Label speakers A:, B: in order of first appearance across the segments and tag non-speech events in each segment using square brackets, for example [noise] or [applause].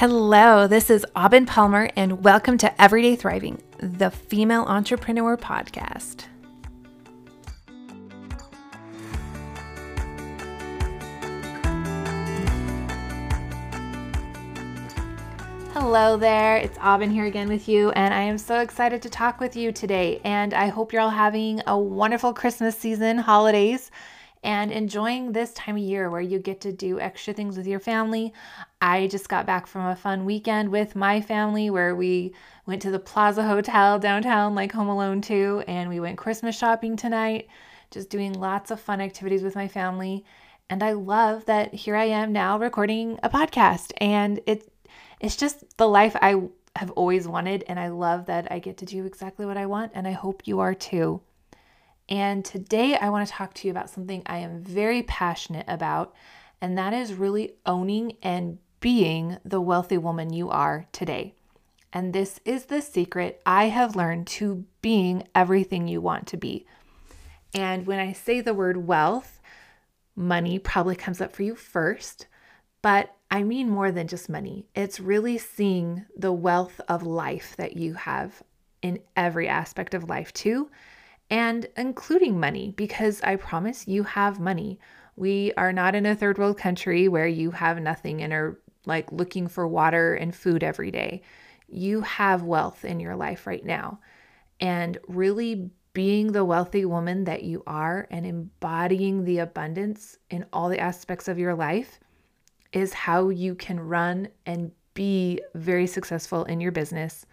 A: Hello, this is Aubin Palmer, and welcome to Everyday Thriving, the Female Entrepreneur Podcast. Hello there, it's Aubin here again with you, and I am so excited to talk with you today. And I hope you're all having a wonderful Christmas season, holidays and enjoying this time of year where you get to do extra things with your family. I just got back from a fun weekend with my family where we went to the Plaza Hotel downtown, like Home Alone 2, and we went Christmas shopping tonight, just doing lots of fun activities with my family. And I love that here I am now recording a podcast, and it it's just the life I have always wanted, and I love that I get to do exactly what I want, and I hope you are too. And today I want to talk to you about something I am very passionate about, and that is really owning and being the wealthy woman you are today. And this is the secret I have learned to being everything you want to be. And when I say the word wealth, money probably comes up for you first, but I mean more than just money. It's really seeing the wealth of life that you have in every aspect of life, too and including money because I promise you have money. We are not in a third world country where you have nothing and are like looking for water and food every day. You have wealth in your life right now. And really being the wealthy woman that you are and embodying the abundance in all the aspects of your life is how you can run and be very successful in your business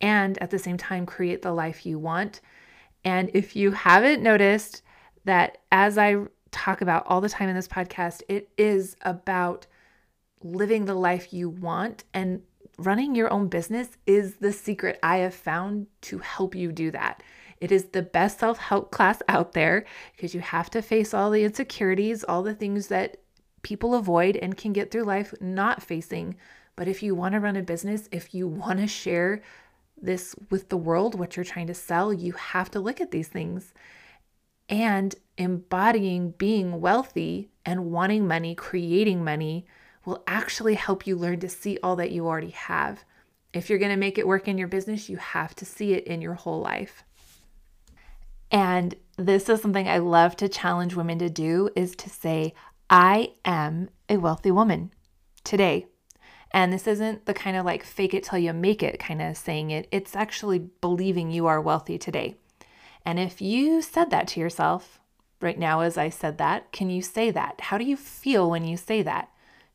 A: and at the same time create the life you want and if you haven't noticed that as I talk about all the time in this podcast, it is about living the life you want and running your own business is the secret I have found to help you do that. It is the best self help class out there because you have to face all the insecurities, all the things that people avoid and can get through life not facing. But if you want to run a business, if you want to share this with the world, what you're trying to sell, you have to look at these things. And embodying being wealthy and wanting money, creating money, will actually help you learn to see all that you already have. If you're going to make it work in your business, you have to see it in your whole life. And this is something I love to challenge women to do is to say, I am a wealthy woman today. And this isn't the kind of like fake it till you make it kind of saying it. It's actually believing you are wealthy today. And if you said that to yourself right now, as I said that, can you say that? How do you feel when you say that?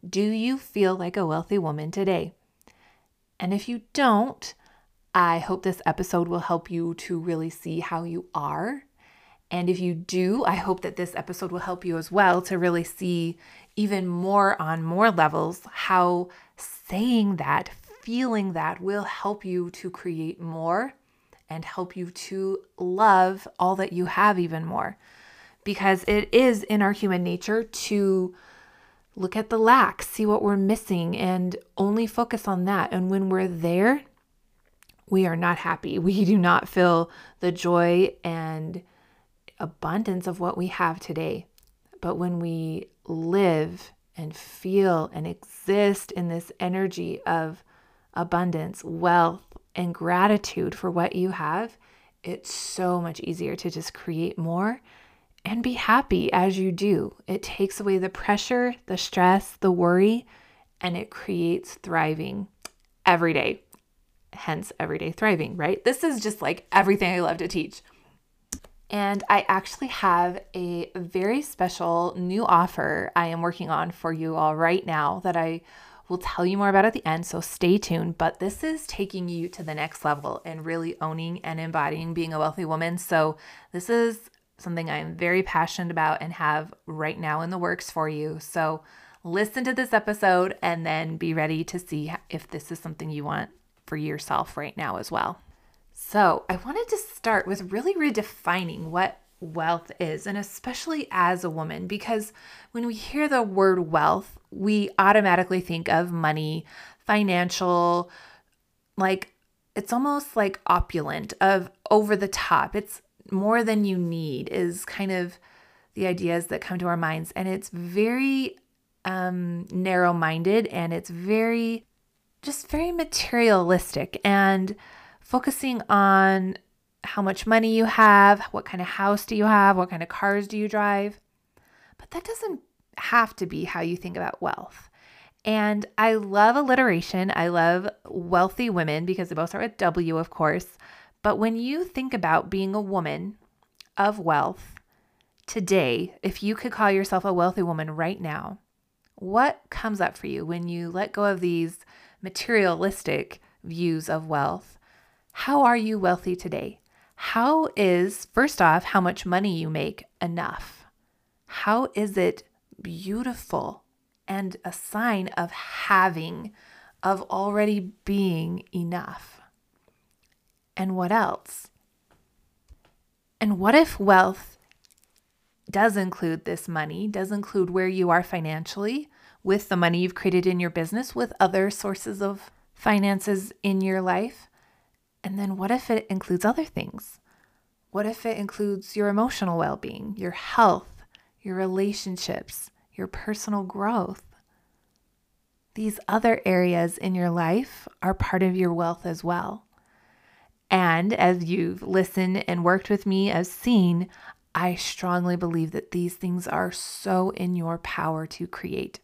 A: Do you feel like a wealthy woman today? And if you don't, I hope this episode will help you to really see how you are. And if you do, I hope that this episode will help you as well to really see even more on more levels how saying that, feeling that will help you to create more and help you to love all that you have even more. Because it is in our human nature to look at the lack, see what we're missing, and only focus on that. And when we're there, we are not happy. [laughs] We do not feel the joy and abundance of what we have today. But when we live and feel and exist in this energy of abundance, wealth, and gratitude for what you have, it's so much easier to just create more and be happy as you do. It takes away the pressure, the stress, the worry, and it creates thriving every day. Hence, everyday thriving, right? This is just like everything I love to teach. And I actually have a very special new offer I am working on for you all right now that I will tell you more about at the end. So stay tuned. But this is taking you to the next level and really owning and embodying being a wealthy woman. So this is something I'm very passionate about and have right now in the works for you. So listen to this episode and then be ready to see if this is something you want for yourself right now as well. So, I wanted to start with really redefining what wealth is, and especially as a woman, because when we hear the word wealth, we automatically think of money, financial, like it's almost like opulent, of over the top. It's more than you need, is kind of the ideas that come to our minds. And it's very um, narrow minded and it's very just very materialistic and focusing on how much money you have, what kind of house do you have, what kind of cars do you drive. But that doesn't have to be how you think about wealth. And I love alliteration. I love wealthy women because they both start with W, of course. But when you think about being a woman of wealth today, if you could call yourself a wealthy woman right now, what comes up for you when you let go of these materialistic views of wealth? How are you wealthy today? How is, first off, how much money you make enough? How is it beautiful and a sign of having, of already being enough? And what else? And what if wealth does include this money, does include where you are financially with the money you've created in your business, with other sources of finances in your life? And then what if it includes other things? What if it includes your emotional well being, your health, your relationships, your personal growth? These other areas in your life are part of your wealth as well. And as you've listened and worked with me as seen, I strongly believe that these things are so in your power to create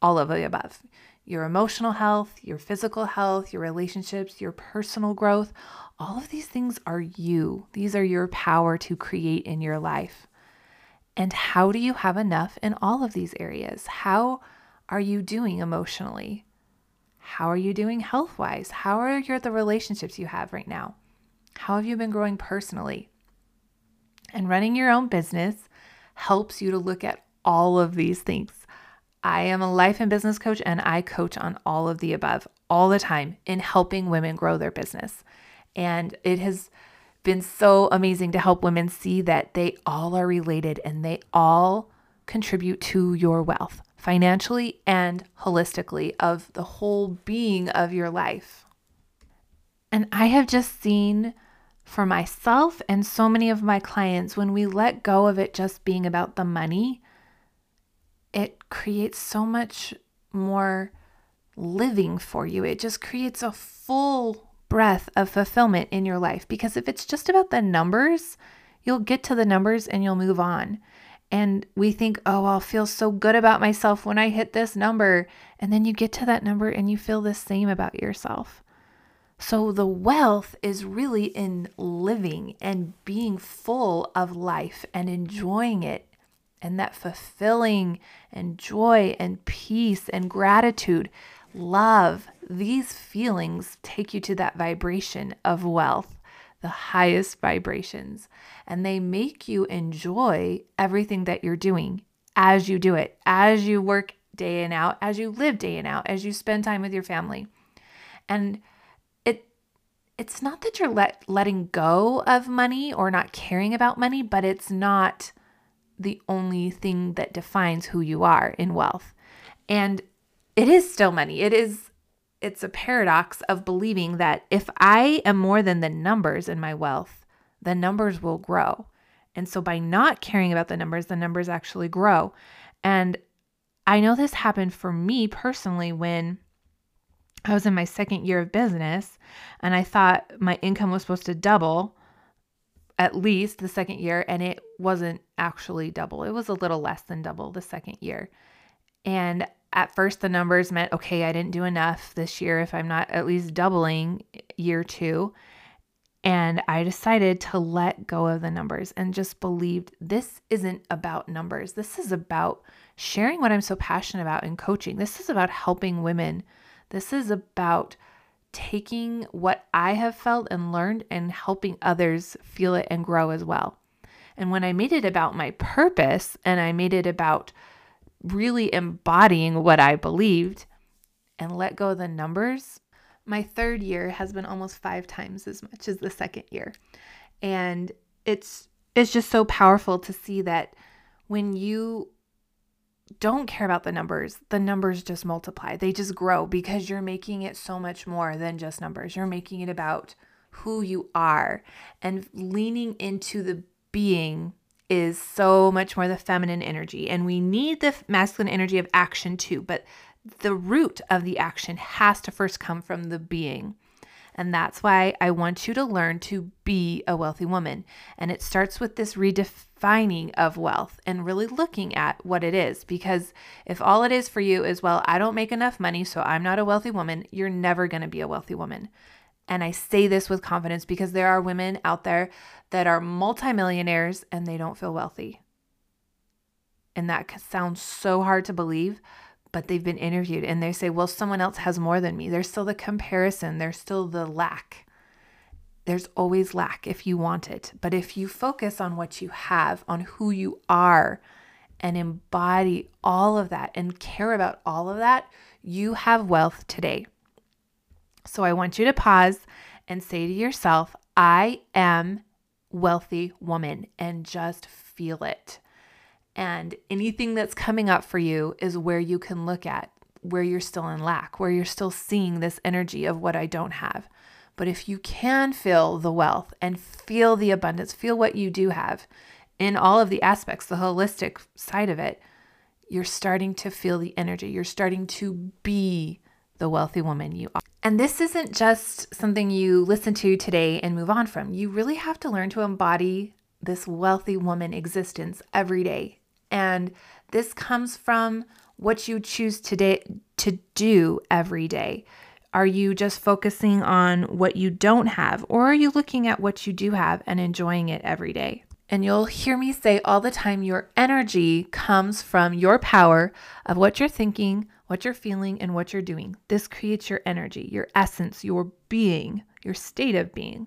A: all of the above your emotional health, your physical health, your relationships, your personal growth. All of these things are you. These are your power to create in your life. And how do you have enough in all of these areas? How are you doing emotionally? How are you doing health wise? How are your, the relationships you have right now? How have you been growing personally? And running your own business helps you to look at all of these things. I am a life and business coach and I coach on all of the above all the time in helping women grow their business. And it has been so amazing to help women see that they all are related and they all contribute to your wealth financially and holistically of the whole being of your life. And I have just seen for myself and so many of my clients when we let go of it just being about the money creates so much more living for you. It just creates a full breath of fulfillment in your life. Because if it's just about the numbers, you'll get to the numbers and you'll move on. And we think, oh, I'll feel so good about myself when I hit this number. And then you get to that number and you feel the same about yourself. So the wealth is really in living and being full of life and enjoying it and that fulfilling and joy and peace and gratitude, love, these feelings take you to that vibration of wealth, the highest vibrations, and they make you enjoy everything that you're doing as you do it, as you work day in out, as you live day in out, as you spend time with your family. And it it's not that you're let, letting go of money or not caring about money, but it's not the only thing that defines who you are in wealth. And it is still money. It is it's a paradox of believing that if I am more than the numbers in my wealth, the numbers will grow. And so by not caring about the numbers, the numbers actually grow. And I know this happened for me personally when I was in my second year of business and I thought my income was supposed to double at least the second year, and it wasn't actually double. It was a little less than double the second year. And at first, the numbers meant, okay, I didn't do enough this year if I'm not at least doubling year two. And I decided to let go of the numbers and just believed this isn't about numbers. This is about sharing what I'm so passionate about in coaching. This is about helping women. This is about taking what I have felt and learned and helping others feel it and grow as well. And when I made it about my purpose and I made it about really embodying what I believed and let go of the numbers, my third year has been almost five times as much as the second year. And it's it's just so powerful to see that when you don't care about the numbers, the numbers just multiply. They just grow because you're making it so much more than just numbers. You're making it about who you are and leaning into the being is so much more the feminine energy and we need the masculine energy of action too but the root of the action has to first come from the being. And that's why I want you to learn to be a wealthy woman. And it starts with this redefining of wealth and really looking at what it is. Because if all it is for you is, well, I don't make enough money, so I'm not a wealthy woman, you're never going to be a wealthy woman. And I say this with confidence because there are women out there that are multimillionaires and they don't feel wealthy. And that sounds so hard to believe, but they've been interviewed and they say, well, someone else has more than me. There's still the comparison, there's still the lack. There's always lack if you want it. But if you focus on what you have, on who you are, and embody all of that and care about all of that, you have wealth today. So I want you to pause and say to yourself, I am wealthy woman, and just feel it. And anything that's coming up for you is where you can look at where you're still in lack, where you're still seeing this energy of what I don't have. But if you can feel the wealth and feel the abundance, feel what you do have in all of the aspects, the holistic side of it, you're starting to feel the energy. You're starting to be the wealthy woman you are. And this isn't just something you listen to today and move on from. You really have to learn to embody this wealthy woman existence every day and this comes from what you choose today to do every day. Are you just focusing on what you don't have, or are you looking at what you do have and enjoying it every day? And you'll hear me say all the time your energy comes from your power of what you're thinking, what you're feeling, and what you're doing. This creates your energy, your essence, your being, your state of being.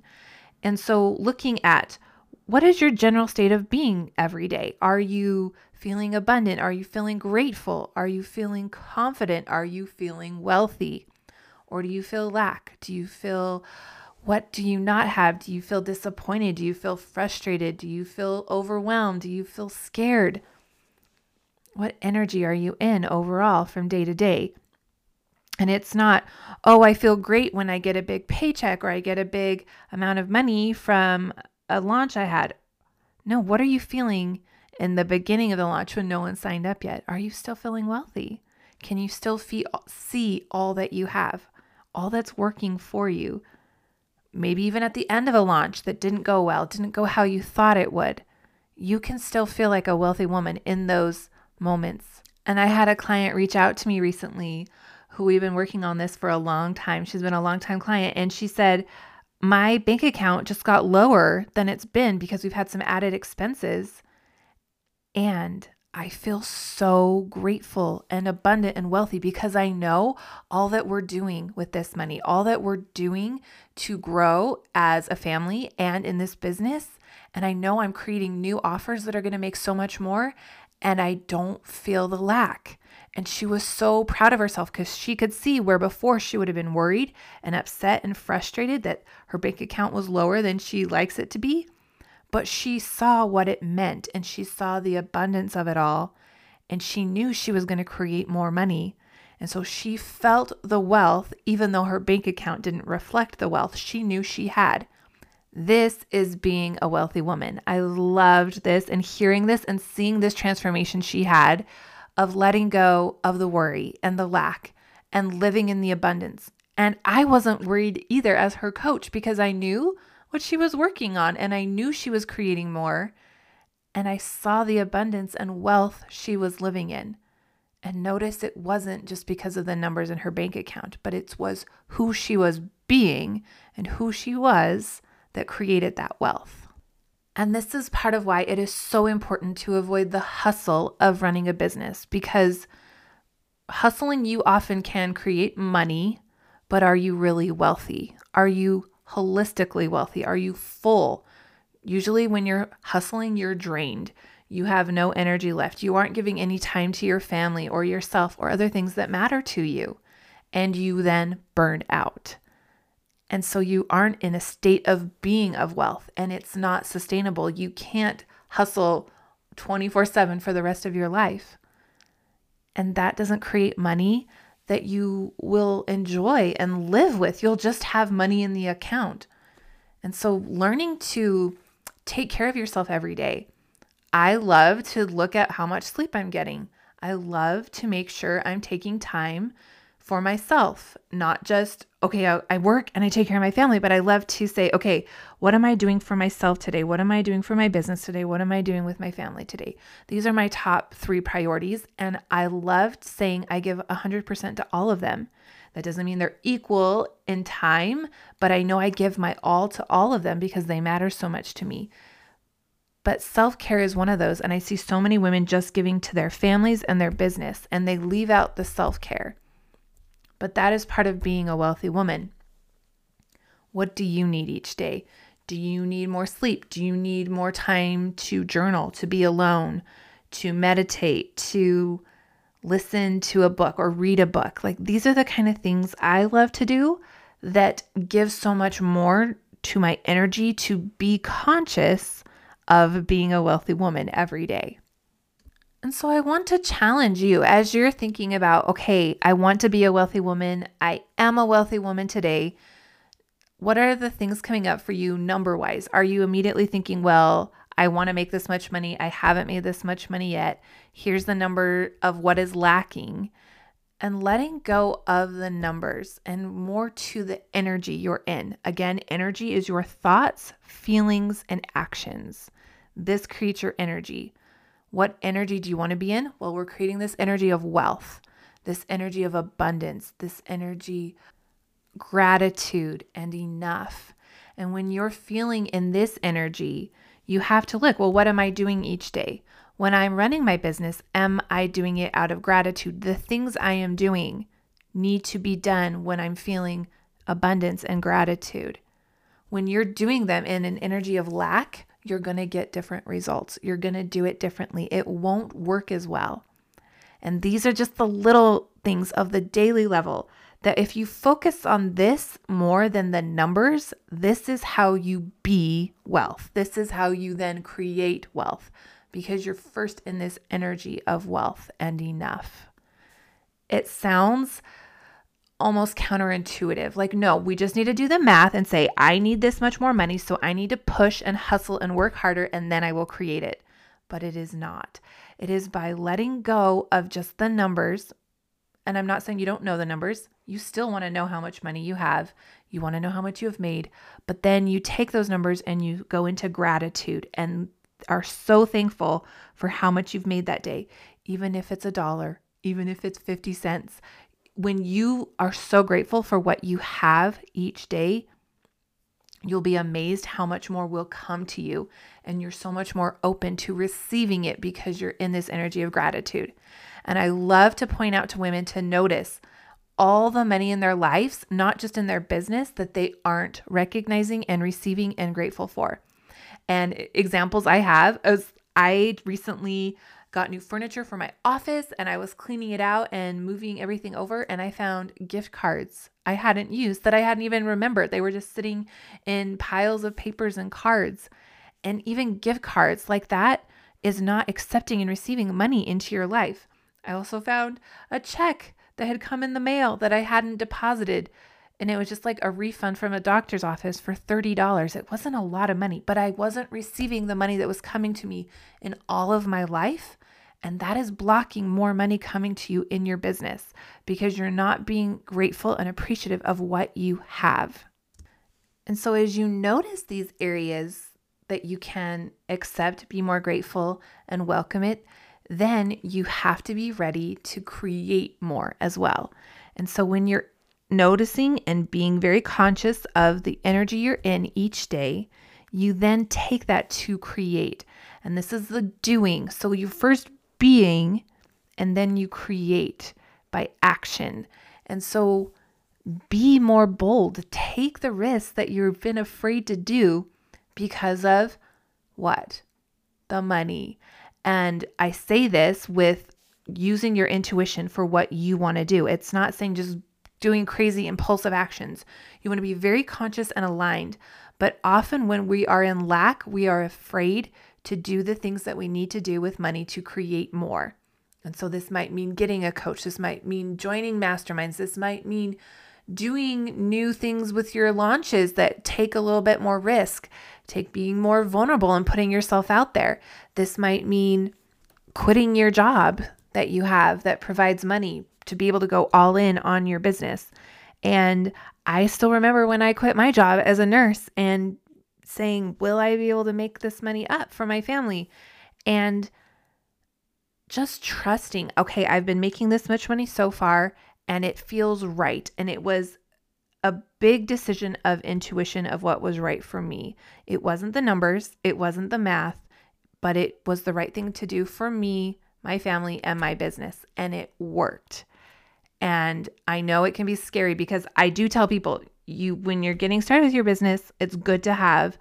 A: And so, looking at what is your general state of being every day? Are you feeling abundant? Are you feeling grateful? Are you feeling confident? Are you feeling wealthy? Or do you feel lack? Do you feel what do you not have? Do you feel disappointed? Do you feel frustrated? Do you feel overwhelmed? Do you feel scared? What energy are you in overall from day to day? And it's not, oh, I feel great when I get a big paycheck or I get a big amount of money from a launch I had. No, what are you feeling in the beginning of the launch when no one signed up yet? Are you still feeling wealthy? Can you still see all that you have, all that's working for you? Maybe even at the end of a launch that didn't go well, didn't go how you thought it would. You can still feel like a wealthy woman in those moments. And I had a client reach out to me recently who we've been working on this for a long time. She's been a long time client. And she said, My bank account just got lower than it's been because we've had some added expenses. And I feel so grateful and abundant and wealthy because I know all that we're doing with this money, all that we're doing to grow as a family and in this business. And I know I'm creating new offers that are going to make so much more. And I don't feel the lack. And she was so proud of herself because she could see where before she would have been worried and upset and frustrated that her bank account was lower than she likes it to be but she saw what it meant and she saw the abundance of it all. And she knew she was going to create more money. And so she felt the wealth, even though her bank account didn't reflect the wealth she knew she had. This is being a wealthy woman. I loved this and hearing this and seeing this transformation she had of letting go of the worry and the lack and living in the abundance. And I wasn't worried either as her coach because I knew what she was working on, and I knew she was creating more. And I saw the abundance and wealth she was living in. And notice it wasn't just because of the numbers in her bank account, but it was who she was being and who she was that created that wealth. And this is part of why it is so important to avoid the hustle of running a business because hustling you often can create money, but are you really wealthy? Are you holistically wealthy? Are you full? Usually, when you're hustling, you're drained. You have no energy left. You aren't giving any time to your family or yourself or other things that matter to you. And you then burn out. And so you aren't in a state of being of wealth and it's not sustainable. You can't hustle 24 7 for the rest of your life. And that doesn't create money that you will enjoy and live with. You'll just have money in the account. And so, learning to take care of yourself every day. I love to look at how much sleep I'm getting. I love to make sure I'm taking time for myself, not just, okay, I, work and I take care of my family, but I love to say, okay, what am I doing for myself today? What am I doing for my business today? What am I doing with my family today? These are my top three priorities. And I loved saying I give 100% to all of them. That doesn't mean they're equal in time, but I know I give my all to all of them because they matter so much to me. But self care is one of those. And I see so many women just giving to their families and their business, and they leave out the self care. But that is part of being a wealthy woman. What do you need each day? Do you need more sleep? Do you need more time to journal, to be alone, to meditate, to listen to a book or read a book? Like these are the kind of things I love to do that give so much more to my energy to be conscious of being a wealthy woman every day. And so I want to challenge you as you're thinking about, okay, I want to be a wealthy woman. I am a wealthy woman today. What are the things coming up for you number wise? Are you immediately thinking, well, I want to make this much money. I haven't made this much money yet. Here's the number of what is lacking. And letting go of the numbers and more to the energy you're in. Again, energy is your thoughts, feelings, and actions. This creates your energy. What energy do you want to be in? Well, we're creating this energy of wealth, this energy of abundance, this energy gratitude and enough. And when you're feeling in this energy, you have to look, well, what am I doing each day? When I'm running my business, am I doing it out of gratitude? The things I am doing need to be done when I'm feeling abundance and gratitude. When you're doing them in an energy of lack, you're going to get different results. You're going to do it differently. It won't work as well. And these are just the little things of the daily level that if you focus on this more than the numbers, this is how you be wealth. This is how you then create wealth because you're first in this energy of wealth and enough. It sounds almost counterintuitive. Like, no, we just need to do the math and say, I need this much more money, so I need to push and hustle and work harder, and then I will create it. But it is not. It is by letting go of just the numbers. And I'm not saying you don't know the numbers. You still want to know how much money you have. You want to know how much you have made. But then you take those numbers and you go into gratitude and are so thankful for how much you've made that day, even if it's a dollar, even if it's 50 cents. When you are so grateful for what you have each day, you'll be amazed how much more will come to you. And you're so much more open to receiving it because you're in this energy of gratitude. And I love to point out to women to notice all the money in their lives, not just in their business, that they aren't recognizing and receiving and grateful for. And examples I have is I recently got new furniture for my office and I was cleaning it out and moving everything over and I found gift cards I hadn't used that I hadn't even remembered. They were just sitting in piles of papers and cards. And even gift cards like that is not accepting and receiving money into your life. I also found a check that had come in the mail that I hadn't deposited. And it was just like a refund from a doctor's office for $30. It wasn't a lot of money, but I wasn't receiving the money that was coming to me in all of my life. And that is blocking more money coming to you in your business because you're not being grateful and appreciative of what you have. And so, as you notice these areas that you can accept, be more grateful, and welcome it, then you have to be ready to create more as well. And so when you're noticing and being very conscious of the energy you're in each day, you then take that to create. And this is the doing. So you first being and then you create by action. And so be more bold. Take the risks that you've been afraid to do because of what? The money. And I say this with using your intuition for what you want to do. It's not saying just doing crazy impulsive actions. You want to be very conscious and aligned. But often when we are in lack, we are afraid to do the things that we need to do with money to create more. And so this might mean getting a coach. This might mean joining masterminds. This might mean doing new things with your launches that take a little bit more risk take being more vulnerable and putting yourself out there. This might mean quitting your job that you have that provides money to be able to go all in on your business. And I still remember when I quit my job as a nurse and saying, Will I be able to make this money up for my family? And just trusting, okay, I've been making this much money so far and it feels right. And it was a big decision of intuition of what was right for me. It wasn't the numbers, it wasn't the math, but it was the right thing to do for me, my family, and my business. And it worked. And I know it can be scary because I do tell people you when you're getting started with your business, it's good to have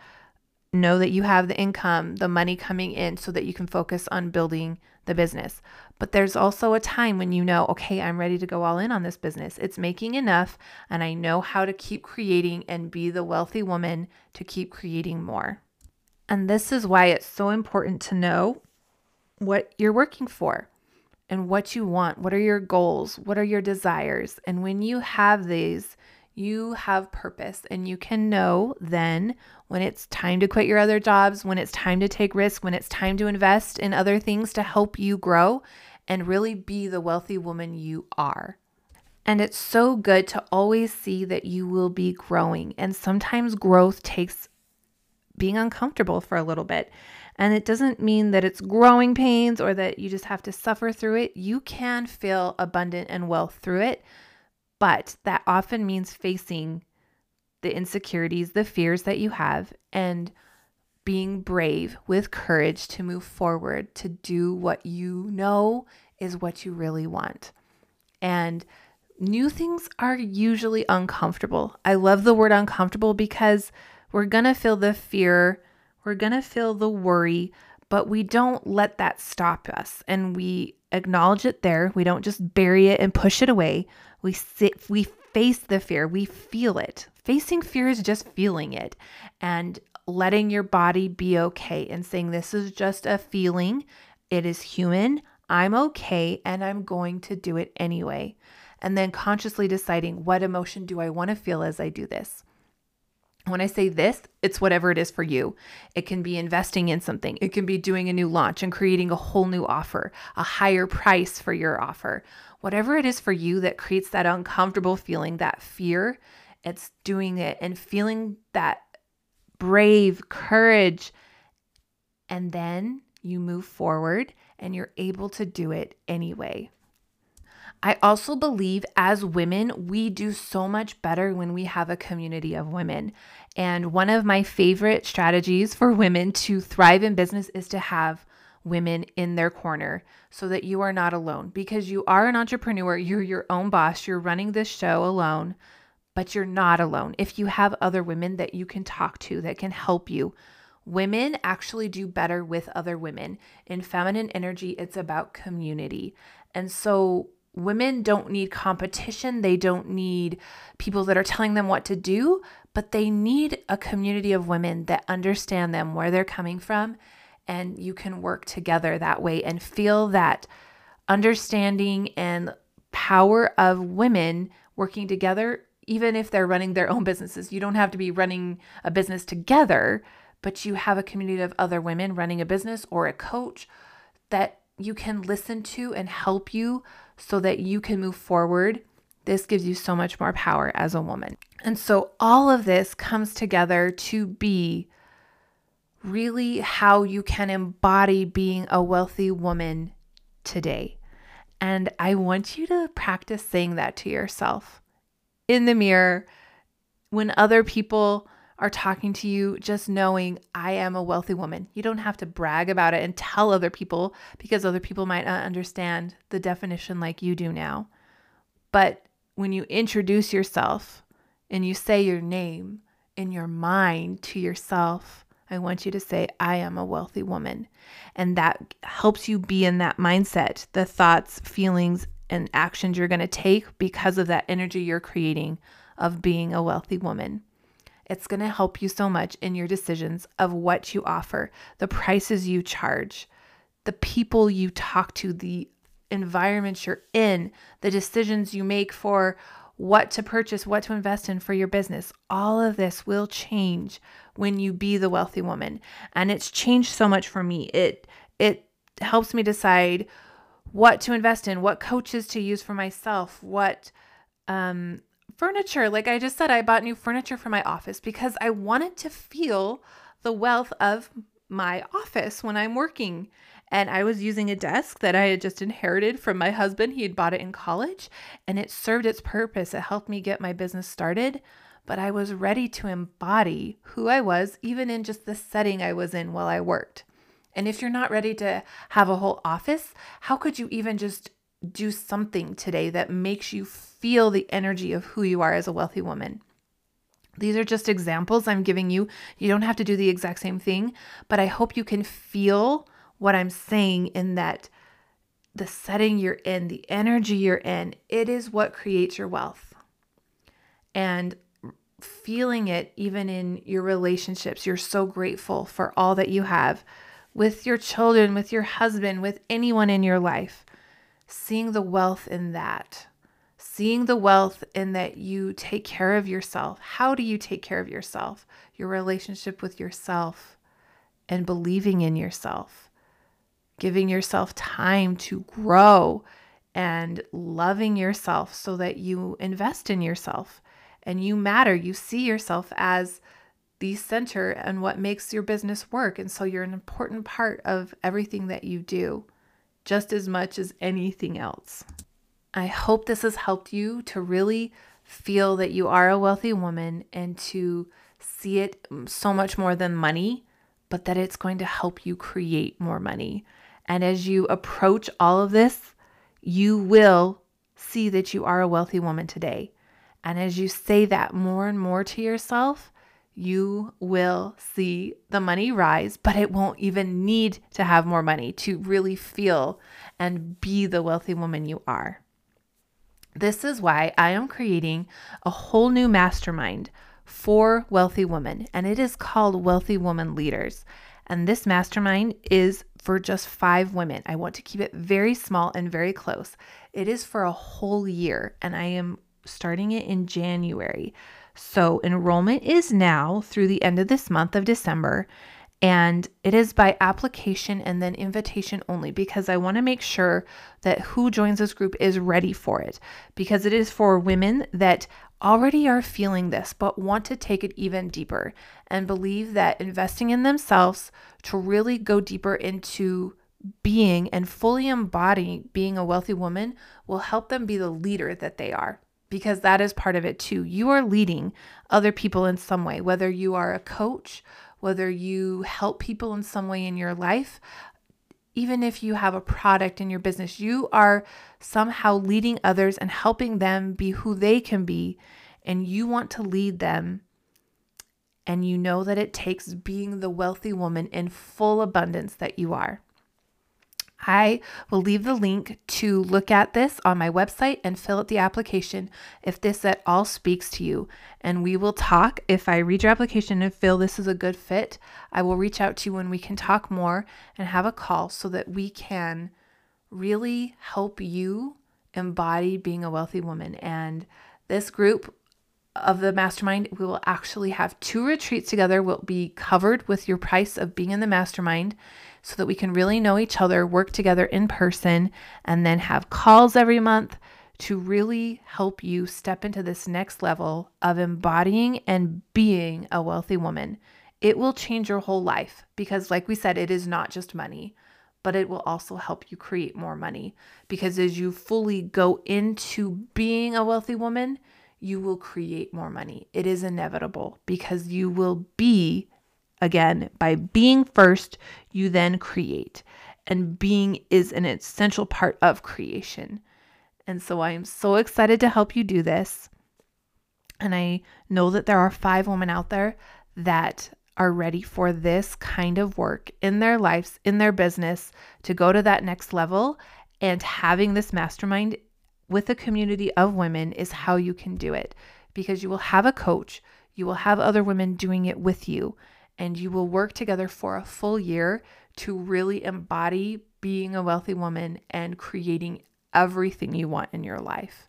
A: know that you have the income, the money coming in so that you can focus on building the business. But there's also a time when you know, okay, I'm ready to go all in on this business. It's making enough, and I know how to keep creating and be the wealthy woman to keep creating more. And this is why it's so important to know what you're working for and what you want. What are your goals? What are your desires? And when you have these, you have purpose and you can know then when it's time to quit your other jobs, when it's time to take risk, when it's time to invest in other things to help you grow and really be the wealthy woman you are. And it's so good to always see that you will be growing. And sometimes growth takes being uncomfortable for a little bit. And it doesn't mean that it's growing pains or that you just have to suffer through it. You can feel abundant and wealth through it but that often means facing the insecurities, the fears that you have, and being brave with courage to move forward to do what you know is what you really want. And new things are usually uncomfortable. I love the word uncomfortable because we're going to feel the fear, we're going to feel the worry, but we don't let that stop us and we acknowledge it there. We don't just bury it and push it away. We sit, we face the fear, we feel it. Facing fear is just feeling it and letting your body be okay and saying, This is just a feeling. It is human. I'm okay and I'm going to do it anyway. And then consciously deciding what emotion do I want to feel as I do this. When I say this, it's whatever it is for you. It can be investing in something, it can be doing a new launch and creating a whole new offer, a higher price for your offer. Whatever it is for you that creates that uncomfortable feeling, that fear, it's doing it and feeling that brave courage. And then you move forward and you're able to do it anyway. I also believe as women, we do so much better when we have a community of women. And one of my favorite strategies for women to thrive in business is to have women in their corner so that you are not alone because you are an entrepreneur, you're your own boss, you're running this show alone, but you're not alone. If you have other women that you can talk to that can help you, Women actually do better with other women. In feminine energy, it's about community. And so women don't need competition. They don't need people that are telling them what to do, but they need a community of women that understand them, where they're coming from, and you can work together that way and feel that understanding and power of women working together, even if they're running their own businesses. You don't have to be running a business together, but you have a community of other women running a business or a coach that you can listen to and help you so that you can move forward, this gives you so much more power as a woman. And so all of this comes together to be really how you can embody being a wealthy woman today. And I want you to practice saying that to yourself in the mirror when other people are talking to you, just knowing I am a wealthy woman. You don't have to brag about it and tell other people because other people might not understand the definition like you do now. But when you introduce yourself and you say your name in your mind to yourself, I want you to say, I am a wealthy woman. And that helps you be in that mindset, the thoughts, feelings, and actions you're going to take because of that energy you're creating of being a wealthy woman. It's going to help you so much in your decisions of what you offer, the prices you charge, the people you talk to, the environment you're in, the decisions you make for what to purchase, what to invest in for your business. All of this will change when you be the wealthy woman. And it's changed so much for me. It it helps me decide what to invest in, what coaches to use for myself, what um, furniture. Like I just said, I bought new furniture for my office because I wanted to feel the wealth of my office when I'm working. And I was using a desk that I had just inherited from my husband. He had bought it in college and it served its purpose. It helped me get my business started, but I was ready to embody who I was, even in just the setting I was in while I worked. And if you're not ready to have a whole office, how could you even just do something today that makes you feel the energy of who you are as a wealthy woman? These are just examples I'm giving you. You don't have to do the exact same thing, but I hope you can feel what I'm saying in that the setting you're in, the energy you're in, it is what creates your wealth. And feeling it even in your relationships, you're so grateful for all that you have with your children, with your husband, with anyone in your life. Seeing the wealth in that. Seeing the wealth in that you take care of yourself. How do you take care of yourself? Your relationship with yourself and believing in yourself giving yourself time to grow and loving yourself so that you invest in yourself and you matter. You see yourself as the center and what makes your business work. And so you're an important part of everything that you do, just as much as anything else. I hope this has helped you to really feel that you are a wealthy woman and to see it so much more than money, but that it's going to help you create more money. And as you approach all of this, you will see that you are a wealthy woman today. And as you say that more and more to yourself, you will see the money rise, but it won't even need to have more money to really feel and be the wealthy woman you are. This is why I am creating a whole new mastermind for wealthy women, and it is called Wealthy Woman Leaders. And this mastermind is for just five women. I want to keep it very small and very close. It is for a whole year, and I am starting it in January. So enrollment is now through the end of this month of December. And it is by application and then invitation only because I want to make sure that who joins this group is ready for it because it is for women that already are feeling this but want to take it even deeper and believe that investing in themselves to really go deeper into being and fully embody being a wealthy woman will help them be the leader that they are because that is part of it too. You are leading other people in some way, whether you are a coach, whether you help people in some way in your life, even if you have a product in your business, you are somehow leading others and helping them be who they can be. And you want to lead them. And you know that it takes being the wealthy woman in full abundance that you are. I will leave the link to look at this on my website and fill out the application if this at all speaks to you. And we will talk. If I read your application and feel this is a good fit, I will reach out to you when we can talk more and have a call so that we can really help you embody being a wealthy woman. And this group of the mastermind, we will actually have two retreats together. Will be covered with your price of being in the mastermind so that we can really know each other, work together in person, and then have calls every month to really help you step into this next level of embodying and being a wealthy woman. It will change your whole life because, like we said, it is not just money, but it will also help you create more money. Because as you fully go into being a wealthy woman, you will create more money. It is inevitable because you will be Again, by being first, you then create. And being is an essential part of creation. And so I am so excited to help you do this. And I know that there are five women out there that are ready for this kind of work in their lives, in their business, to go to that next level. And having this mastermind with a community of women is how you can do it because you will have a coach, you will have other women doing it with you, and you will work together for a full year to really embody being a wealthy woman and creating everything you want in your life.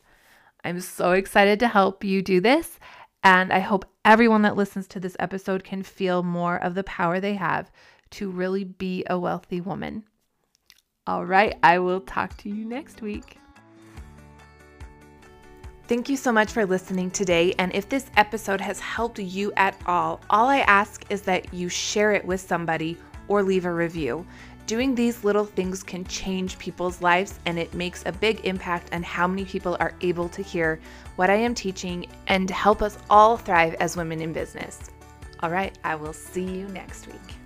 A: I'm so excited to help you do this. And I hope everyone that listens to this episode can feel more of the power they have to really be a wealthy woman. All right, I will talk to you next week. Thank you so much for listening today. And if this episode has helped you at all, all I ask is that you share it with somebody or leave a review. Doing these little things can change people's lives, and it makes a big impact on how many people are able to hear what I am teaching and help us all thrive as women in business. All right, I will see you next week.